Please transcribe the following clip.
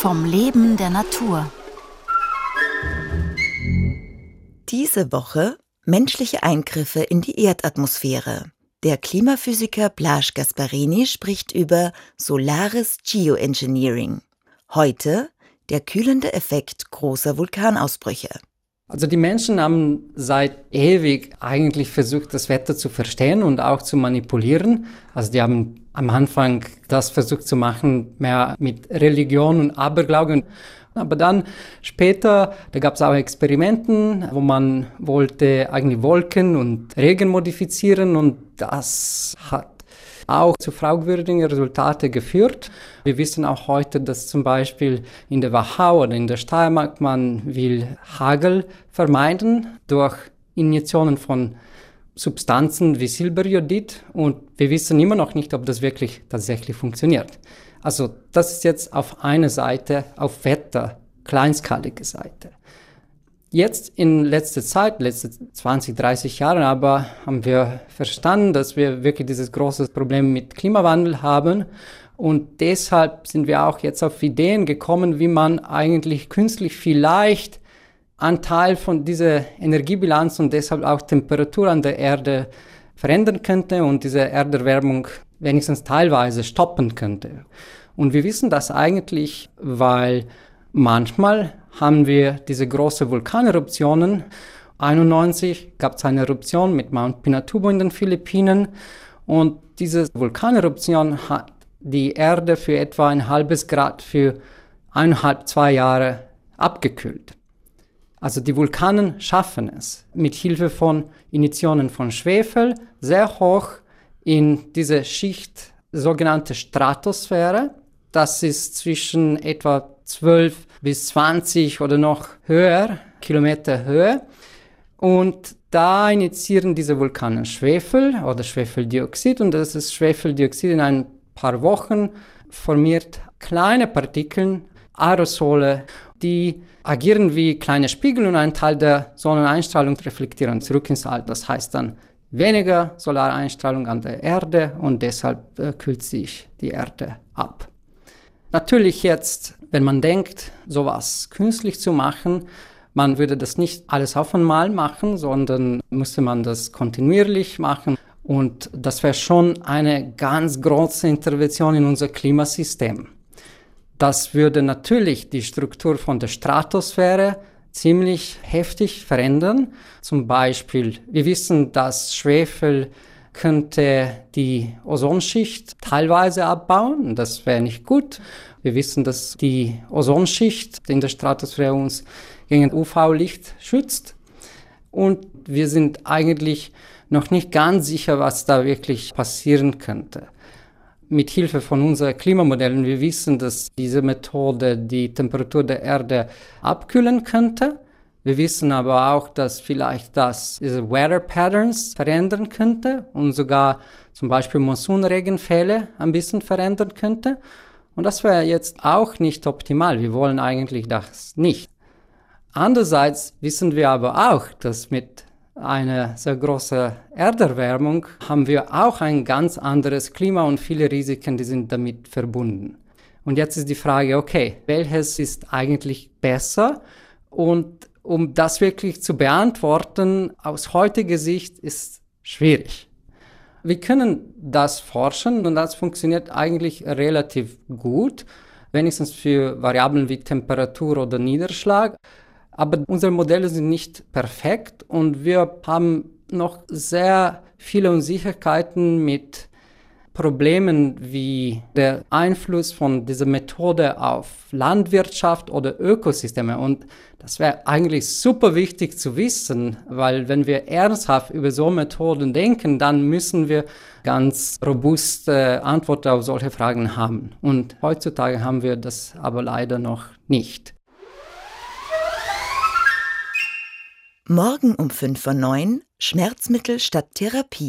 vom Leben der Natur. Diese Woche menschliche Eingriffe in die Erdatmosphäre. Der Klimaphysiker Blaž Gasparini spricht über solares Geoengineering. Heute der kühlende Effekt großer Vulkanausbrüche. Also die Menschen haben seit ewig eigentlich versucht, das Wetter zu verstehen und auch zu manipulieren. Also die haben am Anfang das versucht zu machen, mehr mit Religion und Aberglauben. Aber dann später, da gab es auch Experimenten, wo man wollte eigentlich Wolken und Regen modifizieren und das hat auch zu fragwürdigen Resultaten geführt. Wir wissen auch heute, dass zum Beispiel in der Wachau oder in der Steiermark man will Hagel vermeiden durch Injektionen von Substanzen wie Silberjodid und wir wissen immer noch nicht, ob das wirklich tatsächlich funktioniert. Also das ist jetzt auf einer Seite, auf Wetter, kleinskalige Seite. Jetzt in letzter Zeit, letzte 20, 30 Jahren aber, haben wir verstanden, dass wir wirklich dieses große Problem mit Klimawandel haben. Und deshalb sind wir auch jetzt auf Ideen gekommen, wie man eigentlich künstlich vielleicht einen Teil von dieser Energiebilanz und deshalb auch Temperatur an der Erde verändern könnte und diese Erderwärmung wenigstens teilweise stoppen könnte. Und wir wissen das eigentlich, weil manchmal haben wir diese großen Vulkaneruptionen. 1991 gab es eine Eruption mit Mount Pinatubo in den Philippinen und diese Vulkaneruption hat die Erde für etwa ein halbes Grad für eineinhalb, zwei Jahre abgekühlt. Also die Vulkanen schaffen es mit Hilfe von Initiationen von Schwefel sehr hoch in diese Schicht, sogenannte Stratosphäre. Das ist zwischen etwa 12 bis 20 oder noch höher, Kilometer Höhe. Und da initiieren diese Vulkane Schwefel oder Schwefeldioxid und das ist Schwefeldioxid in ein paar Wochen formiert kleine Partikel, Aerosole, die agieren wie kleine Spiegel und einen Teil der Sonneneinstrahlung reflektieren zurück ins All. Das heißt dann weniger Solareinstrahlung an der Erde und deshalb äh, kühlt sich die Erde ab. Natürlich jetzt, wenn man denkt, sowas künstlich zu machen, man würde das nicht alles auf einmal machen, sondern müsste man das kontinuierlich machen. Und das wäre schon eine ganz große Intervention in unser Klimasystem. Das würde natürlich die Struktur von der Stratosphäre ziemlich heftig verändern. Zum Beispiel, wir wissen, dass Schwefel könnte die Ozonschicht teilweise abbauen. Das wäre nicht gut. Wir wissen, dass die Ozonschicht in der Stratosphäre uns gegen UV-Licht schützt. Und wir sind eigentlich noch nicht ganz sicher, was da wirklich passieren könnte. Mit Hilfe von unseren Klimamodellen, wir wissen, dass diese Methode die Temperatur der Erde abkühlen könnte. Wir wissen aber auch, dass vielleicht das diese Weather Patterns verändern könnte und sogar zum Beispiel Monsunregenfälle ein bisschen verändern könnte. Und das wäre jetzt auch nicht optimal. Wir wollen eigentlich das nicht. Andererseits wissen wir aber auch, dass mit einer sehr großen Erderwärmung haben wir auch ein ganz anderes Klima und viele Risiken, die sind damit verbunden. Und jetzt ist die Frage, okay, welches ist eigentlich besser? Und um das wirklich zu beantworten, aus heutiger Sicht ist schwierig. Wir können das forschen und das funktioniert eigentlich relativ gut, wenigstens für Variablen wie Temperatur oder Niederschlag. Aber unsere Modelle sind nicht perfekt und wir haben noch sehr viele Unsicherheiten mit Problemen wie der Einfluss von dieser Methode auf Landwirtschaft oder Ökosysteme. Und das wäre eigentlich super wichtig zu wissen, weil wenn wir ernsthaft über so Methoden denken, dann müssen wir ganz robuste Antworten auf solche Fragen haben. Und heutzutage haben wir das aber leider noch nicht. Morgen um 5 vor 9 Schmerzmittel statt Therapie.